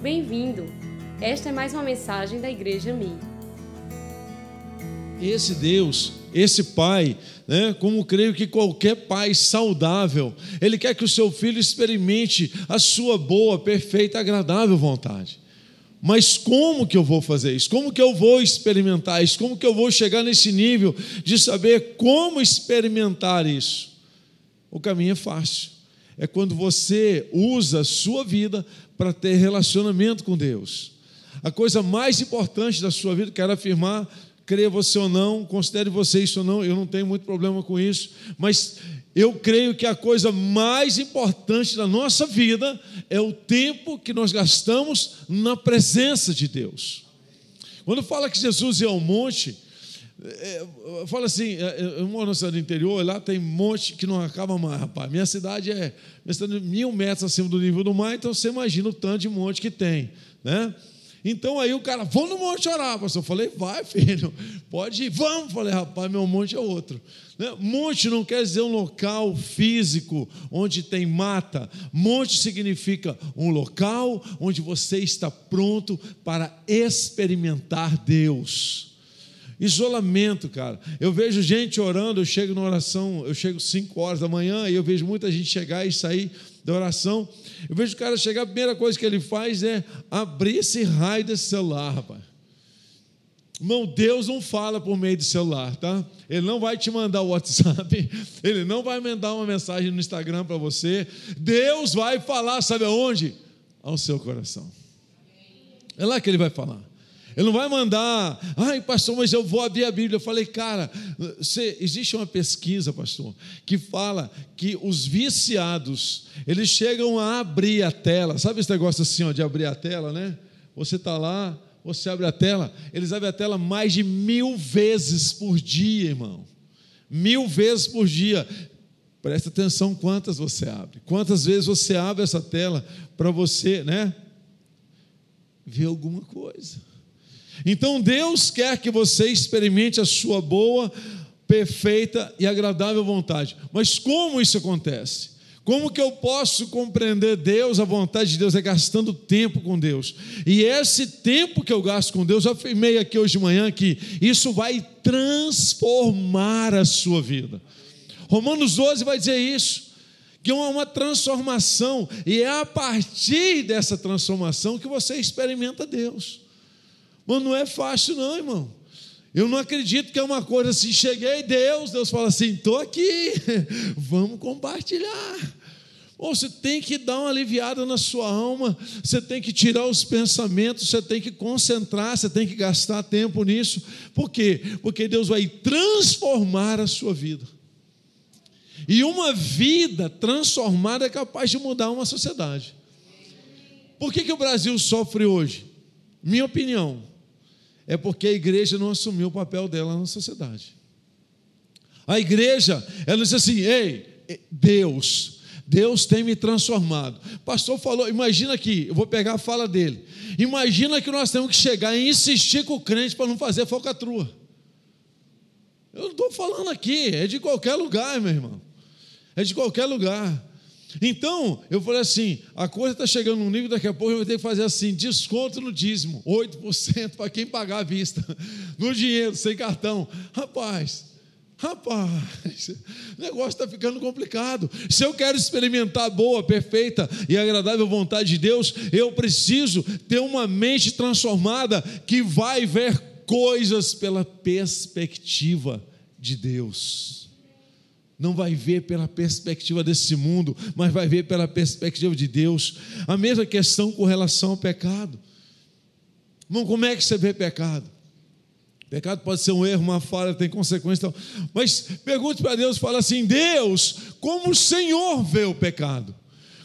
Bem-vindo! Esta é mais uma mensagem da Igreja Mi. Esse Deus, esse Pai, né, como creio que qualquer pai saudável, Ele quer que o seu filho experimente a sua boa, perfeita, agradável vontade. Mas como que eu vou fazer isso? Como que eu vou experimentar isso? Como que eu vou chegar nesse nível de saber como experimentar isso? O caminho é fácil. É quando você usa a sua vida para ter relacionamento com Deus. A coisa mais importante da sua vida, quero afirmar, creia você ou não, considere você isso ou não, eu não tenho muito problema com isso, mas eu creio que a coisa mais importante da nossa vida é o tempo que nós gastamos na presença de Deus. Quando fala que Jesus ia ao monte, é, fala assim, é, eu moro na cidade do interior, lá tem monte que não acaba mais, rapaz. Minha cidade é, minha cidade é mil metros acima do nível do mar, então você imagina o tanto de monte que tem, né? Então aí o cara, vamos no monte orar, pastor. Eu falei, vai, filho, pode ir, vamos. Falei, rapaz, meu monte é outro. Né? Monte não quer dizer um local físico onde tem mata. Monte significa um local onde você está pronto para experimentar Deus. Isolamento, cara. Eu vejo gente orando, eu chego na oração, eu chego 5 horas da manhã e eu vejo muita gente chegar e sair da oração. Eu vejo o cara chegar, a primeira coisa que ele faz é abrir esse raio desse celular, rapaz. Irmão, Deus não fala por meio do celular, tá? Ele não vai te mandar o WhatsApp, ele não vai mandar uma mensagem no Instagram para você. Deus vai falar, sabe aonde? Ao seu coração. É lá que ele vai falar. Ele não vai mandar, ai, pastor, mas eu vou abrir a Bíblia. Eu falei, cara, você, existe uma pesquisa, pastor, que fala que os viciados, eles chegam a abrir a tela. Sabe esse negócio assim, ó, de abrir a tela, né? Você está lá, você abre a tela, eles abrem a tela mais de mil vezes por dia, irmão. Mil vezes por dia. Presta atenção quantas você abre. Quantas vezes você abre essa tela para você, né? Ver alguma coisa. Então Deus quer que você experimente a sua boa, perfeita e agradável vontade. Mas como isso acontece? Como que eu posso compreender Deus, a vontade de Deus é gastando tempo com Deus. E esse tempo que eu gasto com Deus, eu afirmei aqui hoje de manhã que isso vai transformar a sua vida. Romanos 12 vai dizer isso, que é uma transformação, e é a partir dessa transformação que você experimenta Deus. Mas não é fácil, não, irmão. Eu não acredito que é uma coisa assim, cheguei, Deus, Deus fala assim, estou aqui, vamos compartilhar. Ou você tem que dar uma aliviada na sua alma, você tem que tirar os pensamentos, você tem que concentrar, você tem que gastar tempo nisso. Por quê? Porque Deus vai transformar a sua vida. E uma vida transformada é capaz de mudar uma sociedade. Por que, que o Brasil sofre hoje? Minha opinião, é porque a igreja não assumiu o papel dela na sociedade. A igreja, ela disse assim: ei, Deus, Deus tem me transformado. O pastor falou, imagina aqui, eu vou pegar a fala dele. Imagina que nós temos que chegar e insistir com o crente para não fazer focatrua. Eu não estou falando aqui, é de qualquer lugar, meu irmão. É de qualquer lugar. Então, eu falei assim: a coisa está chegando num nível, daqui a pouco eu vou ter que fazer assim: desconto no dízimo, 8% para quem pagar à vista, no dinheiro, sem cartão. Rapaz, rapaz, o negócio está ficando complicado. Se eu quero experimentar a boa, perfeita e agradável vontade de Deus, eu preciso ter uma mente transformada que vai ver coisas pela perspectiva de Deus não vai ver pela perspectiva desse mundo, mas vai ver pela perspectiva de Deus. A mesma questão com relação ao pecado. Irmão, como é que você vê pecado? Pecado pode ser um erro, uma falha, tem consequência. Mas pergunte para Deus, fala assim: Deus, como o Senhor vê o pecado?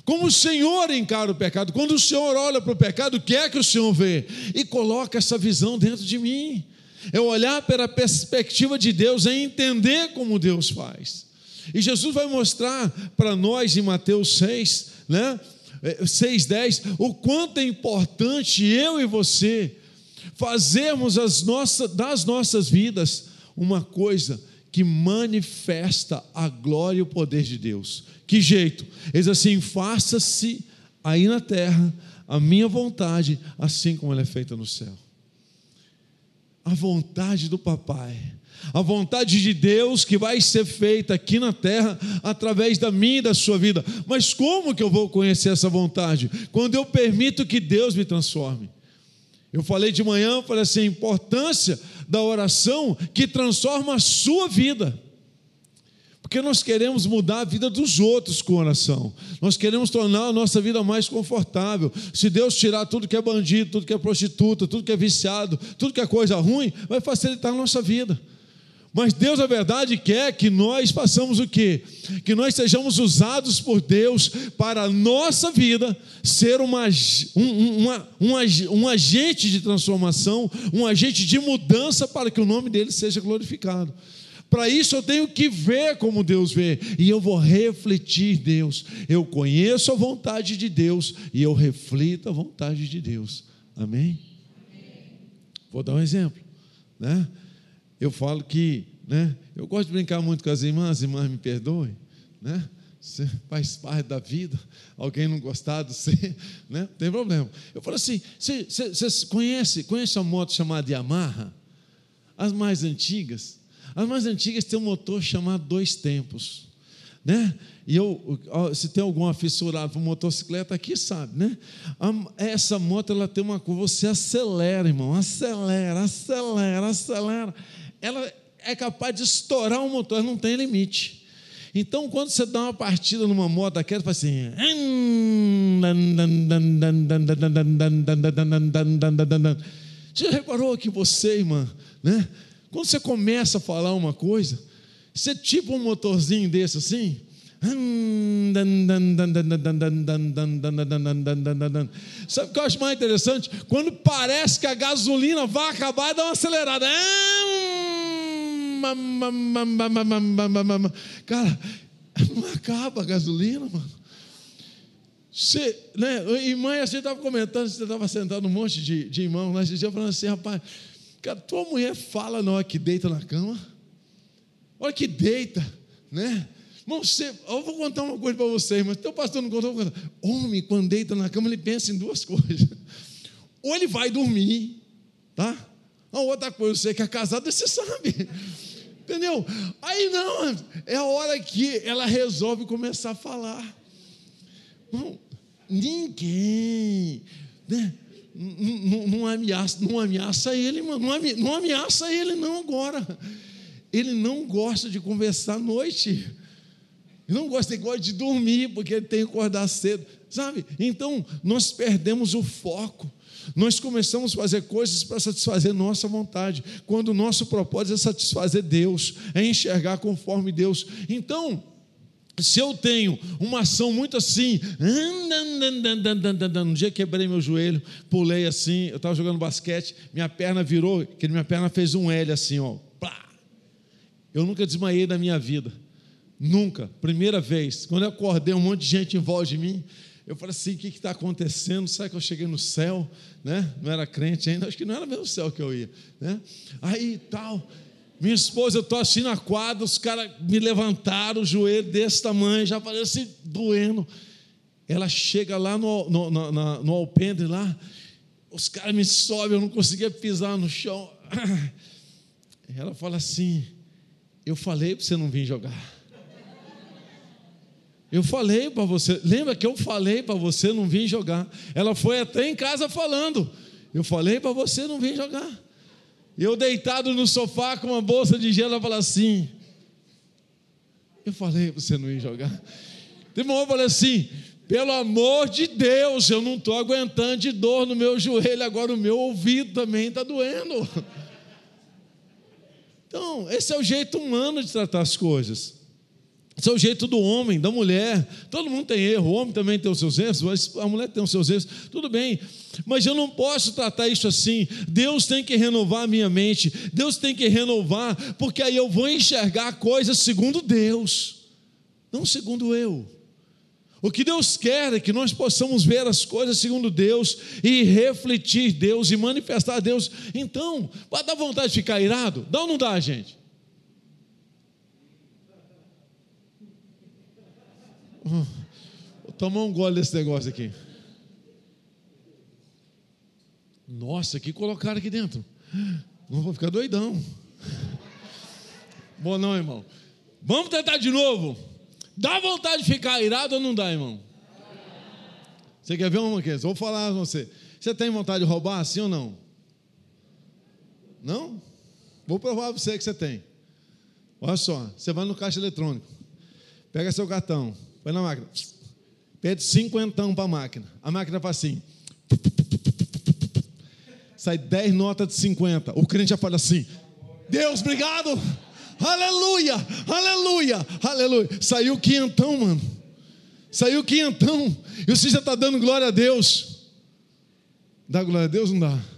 Como o Senhor encara o pecado? Quando o Senhor olha para o pecado, o que é que o Senhor vê? E coloca essa visão dentro de mim. É olhar pela perspectiva de Deus, é entender como Deus faz. E Jesus vai mostrar para nós em Mateus 6, né? 6,10, é, o quanto é importante eu e você fazermos as nossas, das nossas vidas uma coisa que manifesta a glória e o poder de Deus. Que jeito? Eles assim, faça-se aí na terra a minha vontade, assim como ela é feita no céu. A vontade do papai a vontade de Deus que vai ser feita aqui na terra através da minha e da sua vida. Mas como que eu vou conhecer essa vontade? Quando eu permito que Deus me transforme. Eu falei de manhã, falei assim, a importância da oração que transforma a sua vida. Porque nós queremos mudar a vida dos outros com oração. Nós queremos tornar a nossa vida mais confortável. Se Deus tirar tudo que é bandido, tudo que é prostituta, tudo que é viciado, tudo que é coisa ruim, vai facilitar a nossa vida. Mas Deus, na verdade, quer que nós façamos o quê? Que nós sejamos usados por Deus para a nossa vida ser uma, um, uma, um, um agente de transformação, um agente de mudança para que o nome dele seja glorificado. Para isso eu tenho que ver como Deus vê, e eu vou refletir Deus. Eu conheço a vontade de Deus e eu reflito a vontade de Deus. Amém? Amém. Vou dar um exemplo, né? Eu falo que, né, eu gosto de brincar muito com as irmãs, as irmãs me perdoem, né? Você faz parte da vida, alguém não gostar de você, né? Tem problema. Eu falo assim: você, conhece, conhece a moto chamada Yamaha? As mais antigas? As mais antigas têm um motor chamado dois tempos. Né? E eu, se tem algum afissurado por motocicleta aqui, sabe, né? Essa moto ela tem uma coisa, você acelera, irmão, acelera, acelera, acelera ela é capaz de estourar o motor, não tem limite. Então, quando você dá uma partida numa moto daquela, faz assim. Você reparou que você, irmã, né? Quando você começa a falar uma coisa, você tipo um motorzinho desse assim. Sabe o que eu acho mais interessante? Quando parece que a gasolina vai acabar e dá uma acelerada. Cara, não acaba a gasolina, mano. Você, né, e mãe, assim, estava comentando, você estava sentado um monte de, de irmãos lá, esse dia falando assim, rapaz, cara, tua mulher fala na hora que deita na cama, olha que deita, né? Você, eu vou contar uma coisa para vocês, mas teu pastor não contou. Homem, quando deita na cama, ele pensa em duas coisas. Ou ele vai dormir, tá? A outra coisa, você que é casado, você sabe. Entendeu? Aí não, é a hora que ela resolve começar a falar. Não, ninguém, né? Não, não, ameaça, não ameaça ele, mano. Não, ameaça ele, não, agora. Ele não gosta de conversar à noite. Ele não gosta, ele gosta de dormir, porque ele tem que acordar cedo. Sabe? Então, nós perdemos o foco. Nós começamos a fazer coisas para satisfazer nossa vontade, quando o nosso propósito é satisfazer Deus, é enxergar conforme Deus. Então, se eu tenho uma ação muito assim, um dia quebrei meu joelho, pulei assim, eu estava jogando basquete, minha perna virou, que minha perna fez um L assim, ó. Eu nunca desmaiei na minha vida. Nunca. Primeira vez. Quando eu acordei, um monte de gente em volta de mim. Eu falei assim: o que está acontecendo? Será que eu cheguei no céu? Né? Não era crente ainda, acho que não era mesmo o céu que eu ia. Né? Aí tal. Minha esposa, eu estou assim na quadra, os caras me levantaram o joelho desse tamanho, já parece doendo. Ela chega lá no, no, no, no alpendre lá, os caras me sobem, eu não conseguia pisar no chão. Ela fala assim: Eu falei para você não vir jogar. Eu falei para você, lembra que eu falei para você não vir jogar? Ela foi até em casa falando. Eu falei para você não vir jogar. Eu deitado no sofá com uma bolsa de gelo, ela fala assim: Eu falei para você não ir jogar. Tem uma falei assim: Pelo amor de Deus, eu não estou aguentando de dor no meu joelho, agora o meu ouvido também está doendo. Então, esse é o jeito humano de tratar as coisas. Esse é o jeito do homem, da mulher. Todo mundo tem erro, o homem também tem os seus erros, mas a mulher tem os seus erros. Tudo bem, mas eu não posso tratar isso assim. Deus tem que renovar a minha mente, Deus tem que renovar, porque aí eu vou enxergar coisas segundo Deus, não segundo eu. O que Deus quer é que nós possamos ver as coisas segundo Deus e refletir Deus e manifestar Deus. Então, dar vontade de ficar irado? Dá ou não dá, gente? Vou tomar um gole desse negócio aqui. Nossa, que colocaram aqui dentro? Não vou ficar doidão. Bom, não, irmão. Vamos tentar de novo. Dá vontade de ficar irado ou não dá, irmão? Você quer ver uma coisa? Vou falar com você. Você tem vontade de roubar, sim ou não? Não? Vou provar para você que você tem. Olha só, você vai no caixa eletrônico, pega seu cartão, põe na máquina, pede cinquentão para a máquina. A máquina faz assim. Sai 10 notas de 50. O crente já fala assim: Deus, obrigado! Aleluia! Aleluia! Aleluia! Saiu quinhentão, mano. Saiu quinhentão. E você já está dando glória a Deus. Dá glória a Deus não dá?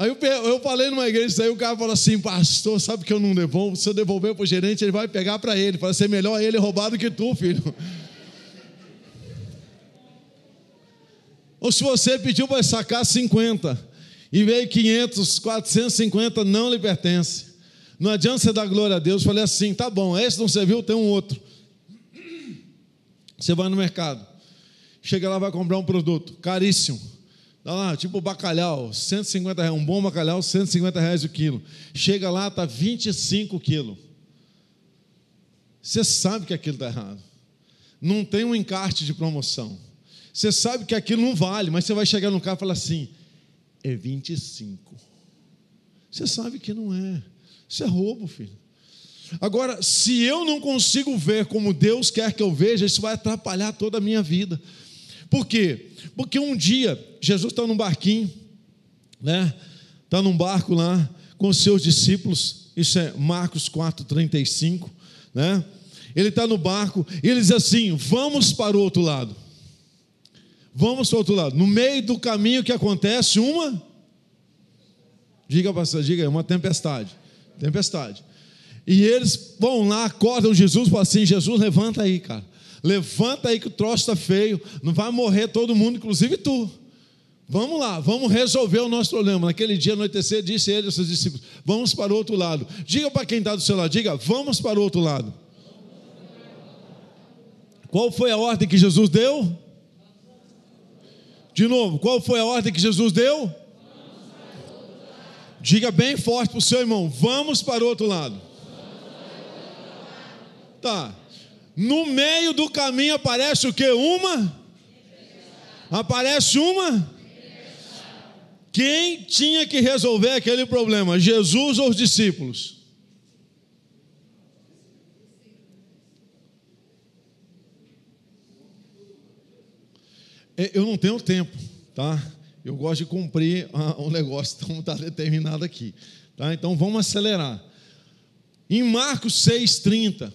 Aí eu, eu falei numa igreja, aí o cara falou assim, pastor, sabe que eu não devolvo? Se eu devolver para o gerente, ele vai pegar para ele. Vai ser melhor ele roubar do que tu, filho. Ou se você pediu para sacar 50 e veio 500, 450, não lhe pertence. Não adianta você dar glória a Deus. Falei assim, tá bom, esse não serviu, tem um outro. Você vai no mercado, chega lá, vai comprar um produto caríssimo. Dá lá, tipo bacalhau, 150 reais, um bom bacalhau, 150 reais o quilo. Chega lá, está 25 quilos. Você sabe que aquilo está errado. Não tem um encarte de promoção. Você sabe que aquilo não vale, mas você vai chegar no carro e falar assim: é 25. Você sabe que não é. Isso é roubo, filho. Agora, se eu não consigo ver como Deus quer que eu veja, isso vai atrapalhar toda a minha vida. Por quê? Porque um dia, Jesus está num barquinho, né? Está num barco lá com os seus discípulos, isso é Marcos 4,35, né? Ele está no barco e ele diz assim: Vamos para o outro lado. Vamos para o outro lado. No meio do caminho que acontece uma. Diga, diga uma tempestade. Tempestade. E eles vão lá, acordam Jesus falam assim: Jesus, levanta aí, cara. Levanta aí que o troço está feio. Não vai morrer todo mundo, inclusive tu. Vamos lá, vamos resolver o nosso problema. Naquele dia, anoitecer, disse ele aos seus discípulos: Vamos para o outro lado. Diga para quem está do seu lado: Diga, vamos para o outro lado. Qual foi a ordem que Jesus deu? De novo, qual foi a ordem que Jesus deu? Diga bem forte para o seu irmão: Vamos para o outro lado. Tá. No meio do caminho aparece o que? Uma? Aparece uma? Quem tinha que resolver aquele problema? Jesus ou os discípulos? Eu não tenho tempo, tá? Eu gosto de cumprir o um negócio, então está determinado aqui. Tá? Então vamos acelerar. Em Marcos 6,30,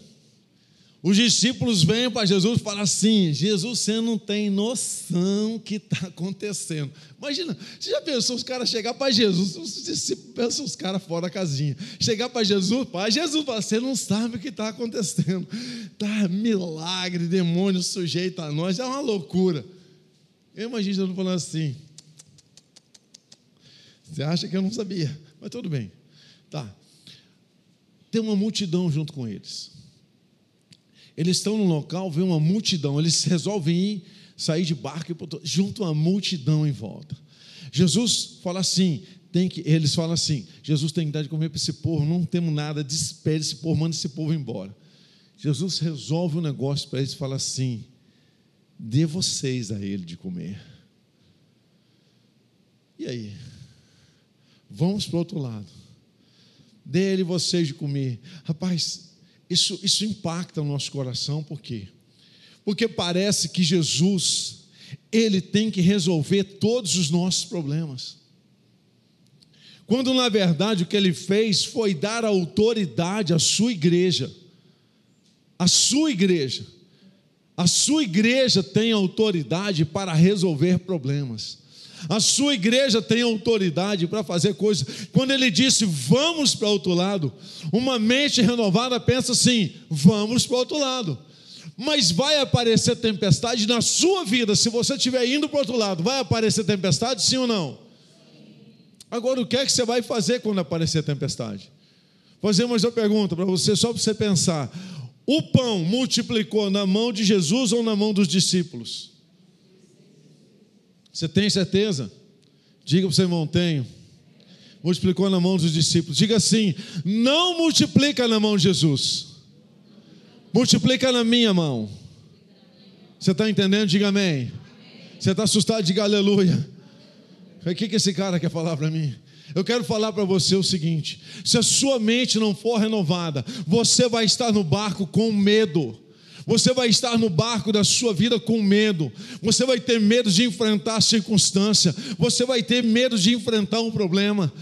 os discípulos vêm para Jesus e falam assim: Jesus, você não tem noção que está acontecendo. Imagina, você já pensou os caras chegar para Jesus, os discípulos pensam os caras fora da casinha, chegar para Jesus, para Jesus, você não sabe o que está acontecendo. Tá milagre, demônio sujeito a nós, é uma loucura. Eu imagino Jesus falando assim: Você acha que eu não sabia? Mas tudo bem. Tá. Tem uma multidão junto com eles. Eles estão no local, vê uma multidão, eles resolvem ir, sair de barco e junto a uma multidão em volta. Jesus fala assim: tem que, eles falam assim: Jesus tem que dar de comer para esse povo, não temos nada, despede esse povo, manda esse povo embora. Jesus resolve o um negócio para eles e fala assim: dê vocês a ele de comer. E aí? Vamos para o outro lado. Dê ele vocês de comer. Rapaz, isso, isso impacta o nosso coração, por quê? Porque parece que Jesus, ele tem que resolver todos os nossos problemas. Quando na verdade o que ele fez foi dar autoridade à sua igreja. A sua igreja a sua igreja tem autoridade para resolver problemas. A sua igreja tem autoridade para fazer coisas. Quando ele disse, vamos para outro lado, uma mente renovada pensa assim: vamos para outro lado. Mas vai aparecer tempestade na sua vida, se você estiver indo para outro lado, vai aparecer tempestade, sim ou não? Agora, o que é que você vai fazer quando aparecer tempestade? Fazer mais uma pergunta para você, só para você pensar: o pão multiplicou na mão de Jesus ou na mão dos discípulos? Você tem certeza? Diga para o seu irmão: tenho. Multiplicou na mão dos discípulos. Diga assim: não multiplica na mão de Jesus, multiplica na minha mão. Você está entendendo? Diga amém. Você está assustado? Diga aleluia. O que, que esse cara quer falar para mim? Eu quero falar para você o seguinte: se a sua mente não for renovada, você vai estar no barco com medo. Você vai estar no barco da sua vida com medo. Você vai ter medo de enfrentar a circunstância. Você vai ter medo de enfrentar um problema.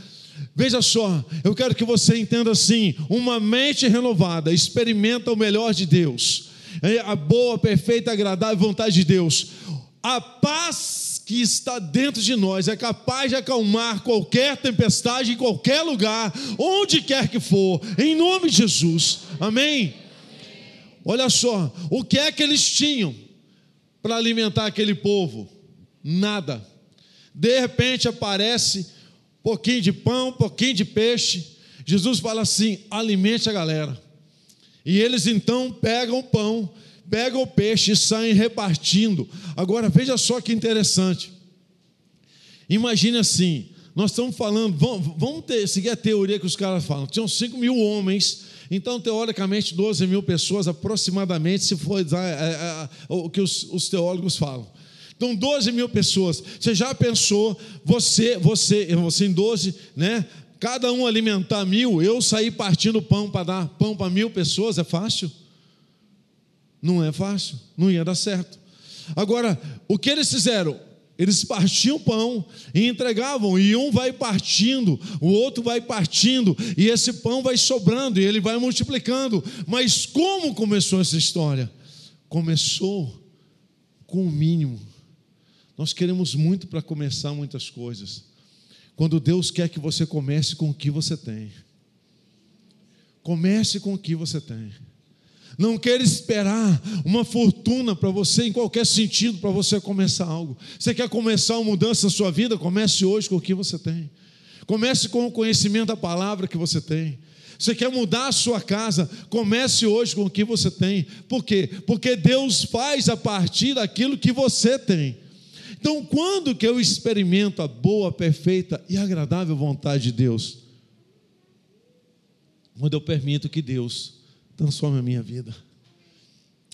Veja só, eu quero que você entenda assim: uma mente renovada experimenta o melhor de Deus, é a boa, perfeita, agradável vontade de Deus. A paz que está dentro de nós é capaz de acalmar qualquer tempestade em qualquer lugar, onde quer que for, em nome de Jesus. Amém? Olha só, o que é que eles tinham para alimentar aquele povo? Nada. De repente aparece um pouquinho de pão, um pouquinho de peixe. Jesus fala assim: alimente a galera. E eles então pegam o pão, pegam o peixe e saem repartindo. Agora veja só que interessante. Imagine assim: nós estamos falando, vamos, vamos ter, seguir a teoria que os caras falam. Tinham 5 mil homens então, teoricamente, 12 mil pessoas aproximadamente, se for é, é, o que os, os teólogos falam. Então, 12 mil pessoas. Você já pensou, você, você, você em 12, né? Cada um alimentar mil, eu sair partindo pão para dar pão para mil pessoas, é fácil? Não é fácil, não ia dar certo. Agora, o que eles fizeram? Eles partiam pão e entregavam, e um vai partindo, o outro vai partindo, e esse pão vai sobrando, e ele vai multiplicando. Mas como começou essa história? Começou com o mínimo. Nós queremos muito para começar muitas coisas. Quando Deus quer que você comece com o que você tem. Comece com o que você tem. Não queira esperar uma fortuna para você, em qualquer sentido, para você começar algo. Você quer começar uma mudança na sua vida? Comece hoje com o que você tem. Comece com o conhecimento da palavra que você tem. Você quer mudar a sua casa? Comece hoje com o que você tem. Por quê? Porque Deus faz a partir daquilo que você tem. Então, quando que eu experimento a boa, perfeita e agradável vontade de Deus? Quando eu permito que Deus transforme a minha vida.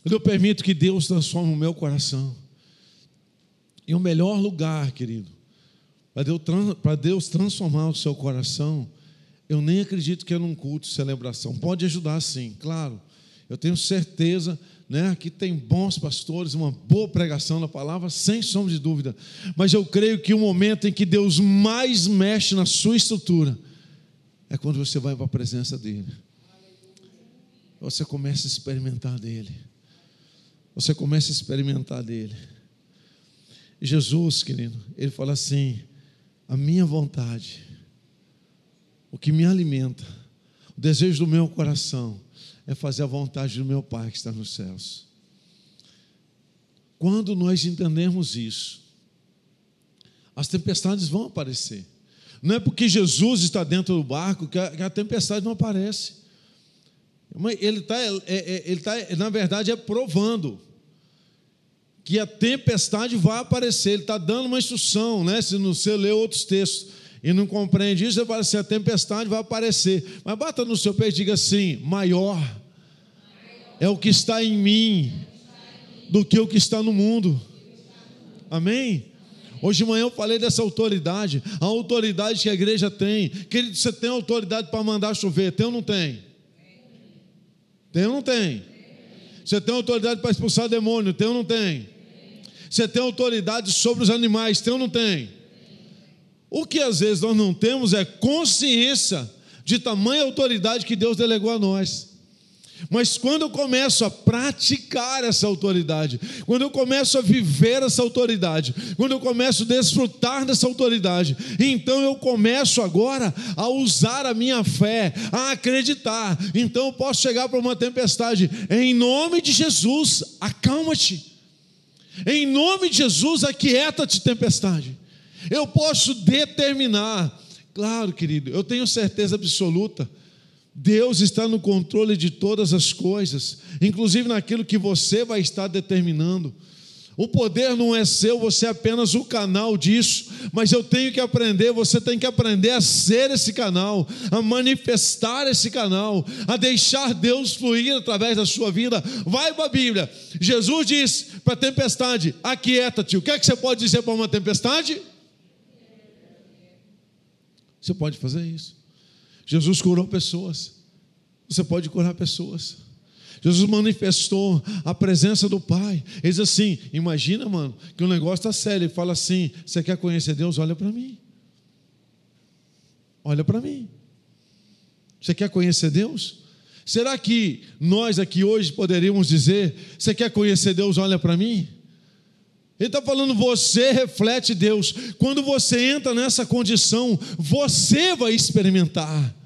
Eu permito que Deus transforme o meu coração. E o melhor lugar, querido, para Deus transformar o seu coração, eu nem acredito que é num culto de celebração. Pode ajudar sim, claro. Eu tenho certeza, né, que tem bons pastores, uma boa pregação na palavra, sem sombra de dúvida. Mas eu creio que o momento em que Deus mais mexe na sua estrutura é quando você vai para a presença dele você começa a experimentar dele. Você começa a experimentar dele. Jesus, querido, ele fala assim: a minha vontade, o que me alimenta, o desejo do meu coração é fazer a vontade do meu Pai que está nos céus. Quando nós entendemos isso, as tempestades vão aparecer. Não é porque Jesus está dentro do barco que a, que a tempestade não aparece. Ele está, é, é, ele tá, na verdade, é provando que a tempestade vai aparecer. Ele está dando uma instrução, né? Se você lê outros textos e não compreende isso, você fala assim: a tempestade vai aparecer. Mas bata no seu peito e diga assim: maior é o que está em mim do que o que está no mundo. Amém? Hoje de manhã eu falei dessa autoridade, a autoridade que a igreja tem. Querido, você tem autoridade para mandar chover, tem ou não tem? Tem ou não tem? Você tem autoridade para expulsar demônio? Tem ou não tem? Você tem autoridade sobre os animais? Tem ou não tem? O que às vezes nós não temos é consciência de tamanha autoridade que Deus delegou a nós. Mas quando eu começo a praticar essa autoridade, quando eu começo a viver essa autoridade, quando eu começo a desfrutar dessa autoridade, então eu começo agora a usar a minha fé, a acreditar. Então eu posso chegar para uma tempestade, em nome de Jesus, acalma-te. Em nome de Jesus, aquieta-te, tempestade. Eu posso determinar, claro, querido, eu tenho certeza absoluta Deus está no controle de todas as coisas, inclusive naquilo que você vai estar determinando. O poder não é seu, você é apenas o canal disso. mas eu tenho que aprender, você tem que aprender a ser esse canal, a manifestar esse canal, a deixar Deus fluir através da sua vida. Vai para a Bíblia. Jesus diz para a tempestade: aquieta-te. O que é que você pode dizer para uma tempestade? Você pode fazer isso. Jesus curou pessoas. Você pode curar pessoas. Jesus manifestou a presença do Pai. Ele diz assim: imagina, mano, que o negócio está sério. Ele fala assim: você quer conhecer Deus? Olha para mim. Olha para mim. Você quer conhecer Deus? Será que nós aqui hoje poderíamos dizer: você quer conhecer Deus? Olha para mim. Ele está falando, você reflete Deus. Quando você entra nessa condição, você vai experimentar.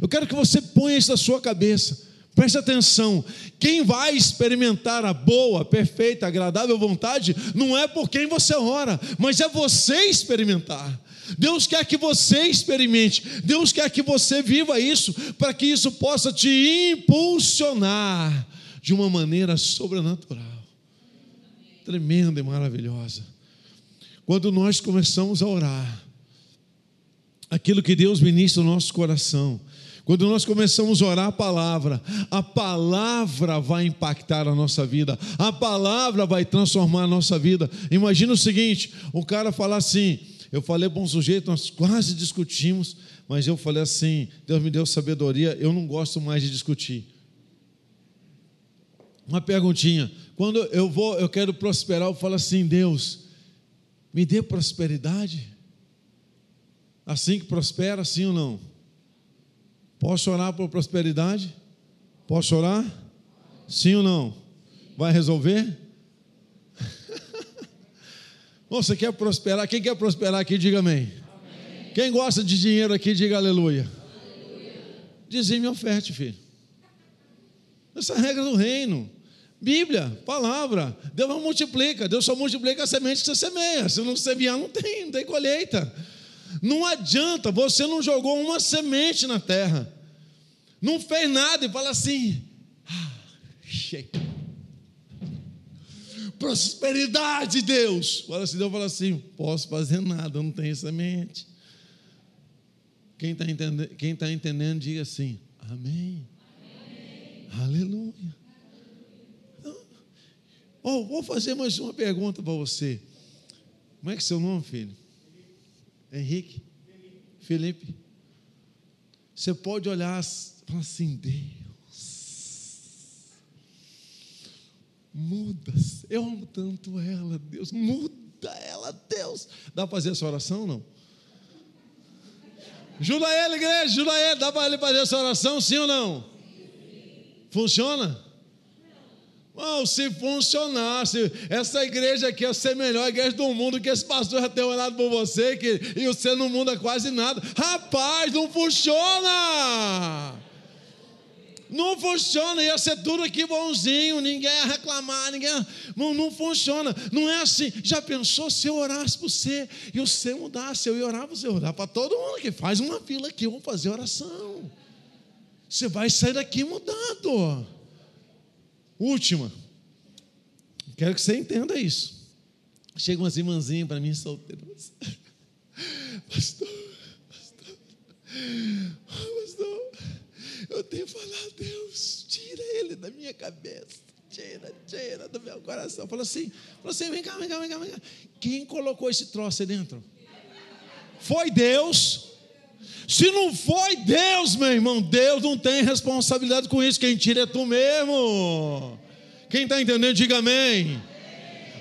Eu quero que você ponha isso na sua cabeça. Preste atenção: quem vai experimentar a boa, perfeita, agradável vontade não é por quem você ora, mas é você experimentar. Deus quer que você experimente, Deus quer que você viva isso, para que isso possa te impulsionar de uma maneira sobrenatural, tremenda e maravilhosa. Quando nós começamos a orar, aquilo que Deus ministra no nosso coração, quando nós começamos a orar a palavra, a palavra vai impactar a nossa vida, a palavra vai transformar a nossa vida. Imagina o seguinte: o cara falar assim, eu falei para um sujeito, nós quase discutimos, mas eu falei assim: Deus me deu sabedoria, eu não gosto mais de discutir. Uma perguntinha: quando eu vou, eu quero prosperar, eu falo assim: Deus, me dê prosperidade. Assim que prospera, sim ou não? Posso orar por prosperidade? Posso orar? Sim ou não? Vai resolver? Você quer prosperar? Quem quer prosperar aqui, diga amém. amém. Quem gosta de dinheiro aqui, diga aleluia. aleluia. Dizime oferte, filho. Essa é a regra do reino. Bíblia, palavra. Deus não multiplica. Deus só multiplica a semente que você semeia. Se não semear, não tem, não tem colheita. Não adianta, você não jogou uma semente na terra, não fez nada e fala assim: ah, prosperidade, Deus. Fala assim, Deus fala assim: posso fazer nada, não tenho semente. Quem está entendendo, quem tá entendendo, diga assim: Amém. Amém. Aleluia. Oh, vou fazer mais uma pergunta para você. Como é que é seu nome, filho? Henrique? Felipe? Você pode olhar e falar assim: Deus, muda, eu amo tanto ela, Deus, muda ela, Deus. Dá para fazer essa oração não? Ajuda ele, igreja, ajuda. Dá para ele fazer essa oração, sim ou não? Funciona? Oh, se funcionasse, essa igreja aqui ia ser melhor igreja do mundo, que esse pastor já tem orado por você, que, e você não muda quase nada. Rapaz, não funciona! Não funciona, ia ser tudo aqui bonzinho, ninguém ia reclamar, ninguém. Não, não funciona, não é assim. Já pensou se eu orasse por você e você mudasse? Eu ia orar, você ia orar para todo mundo que faz uma fila aqui, vou fazer oração. Você vai sair daqui mudado. Última. Quero que você entenda isso. Chega umas irmãzinhas para mim solteiras. Pastor, pastor, pastor, eu tenho falado, Deus, tira ele da minha cabeça. Tira, tira do meu coração. Falou assim, falou assim, vem cá, vem cá, vem cá, vem cá. Quem colocou esse troço aí dentro? Foi Deus. Se não foi Deus, meu irmão, Deus não tem responsabilidade com isso. Quem tira é tu mesmo. Quem está entendendo, diga amém.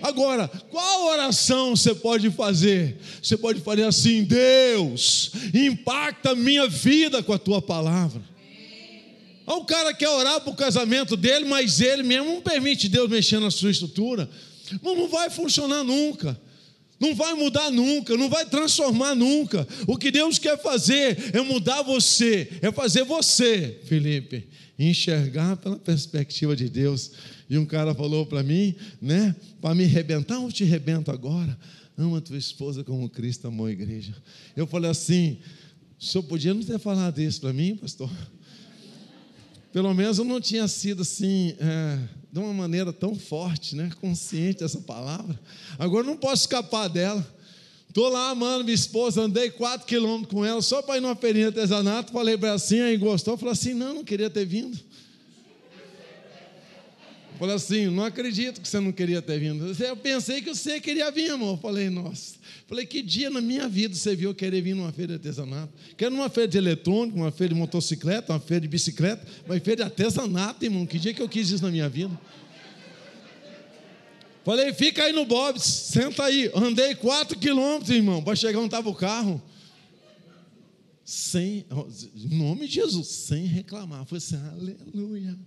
Agora, qual oração você pode fazer? Você pode fazer assim: Deus, impacta a minha vida com a tua palavra. O cara quer orar para o casamento dele, mas ele mesmo não permite Deus mexer na sua estrutura. Não, não vai funcionar nunca. Não vai mudar nunca, não vai transformar nunca. O que Deus quer fazer é mudar você, é fazer você, Felipe, enxergar pela perspectiva de Deus. E um cara falou para mim, né, para me arrebentar, eu te arrebento agora. Ama tua esposa como Cristo amou a igreja. Eu falei assim: o senhor podia não ter falado isso para mim, pastor? Pelo menos eu não tinha sido assim. É, de uma maneira tão forte, né? consciente dessa palavra. Agora não posso escapar dela. Tô lá amando minha esposa, andei 4 quilômetros com ela, só para ir numa feirinha de artesanato, falei para ela assim, aí gostou, falou assim, não, não queria ter vindo. Falei assim, não acredito que você não queria ter vindo. Eu pensei que você queria vir, amor. Falei, nossa. Falei, que dia na minha vida você viu eu querer vir numa feira de artesanato? Quero numa feira de eletrônico, uma feira de motocicleta, uma feira de bicicleta, uma feira de artesanato, irmão. Que dia que eu quis isso na minha vida? Falei, fica aí no Bob's, senta aí. Andei quatro quilômetros, irmão, para chegar onde estava o carro. Sem, em nome de Jesus, sem reclamar. Foi assim, aleluia.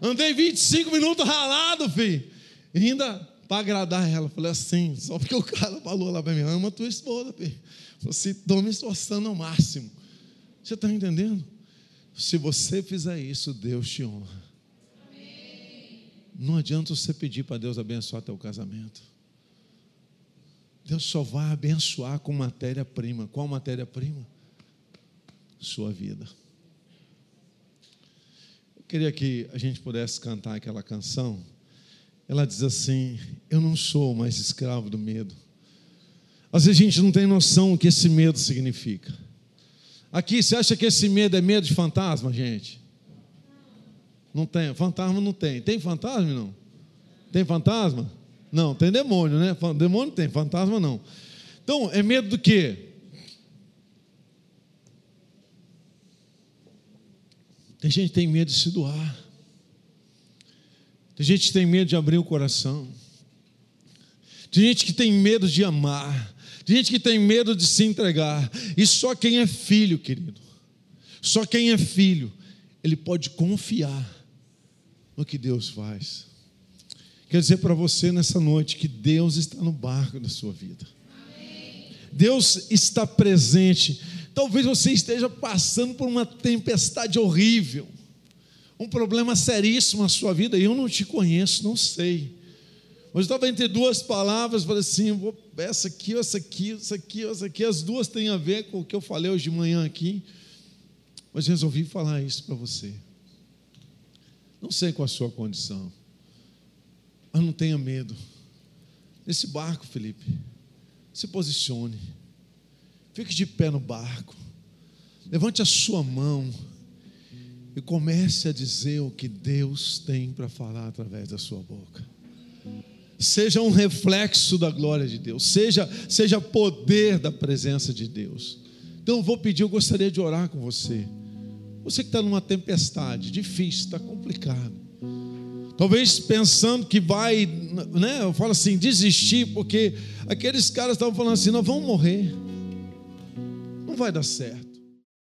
Andei 25 minutos ralado, filho. E ainda para agradar ela. Falei assim, só porque o cara falou lá para mim, ama tua esposa, filho. Você estou me esforçando ao máximo. Você está entendendo? Se você fizer isso, Deus te honra. Não adianta você pedir para Deus abençoar teu casamento. Deus só vai abençoar com matéria-prima. Qual matéria-prima? Sua vida. Queria que a gente pudesse cantar aquela canção. Ela diz assim: Eu não sou mais escravo do medo. Às vezes a gente não tem noção o que esse medo significa. Aqui, você acha que esse medo é medo de fantasma, gente? Não tem. Fantasma não tem. Tem fantasma, não? Tem fantasma? Não, tem demônio, né? Demônio tem, fantasma não. Então, é medo do quê? Tem gente que tem medo de se doar. Tem gente que tem medo de abrir o coração. Tem gente que tem medo de amar. Tem gente que tem medo de se entregar. E só quem é filho, querido, só quem é filho, ele pode confiar no que Deus faz. Quer dizer para você nessa noite que Deus está no barco da sua vida. Deus está presente Talvez você esteja passando por uma tempestade horrível, um problema seríssimo na sua vida, e eu não te conheço, não sei. Mas eu estava entre duas palavras, falei assim: vou, essa aqui, essa aqui, essa aqui, essa aqui, as duas têm a ver com o que eu falei hoje de manhã aqui. Mas resolvi falar isso para você. Não sei qual a sua condição, mas não tenha medo. Nesse barco, Felipe, se posicione. Fique de pé no barco. Levante a sua mão e comece a dizer o que Deus tem para falar através da sua boca. Seja um reflexo da glória de Deus, seja, seja poder da presença de Deus. Então eu vou pedir, eu gostaria de orar com você. Você que está numa tempestade, difícil, está complicado. Talvez pensando que vai, né? Eu falo assim, desistir, porque aqueles caras estavam falando assim: nós vamos morrer não vai dar certo.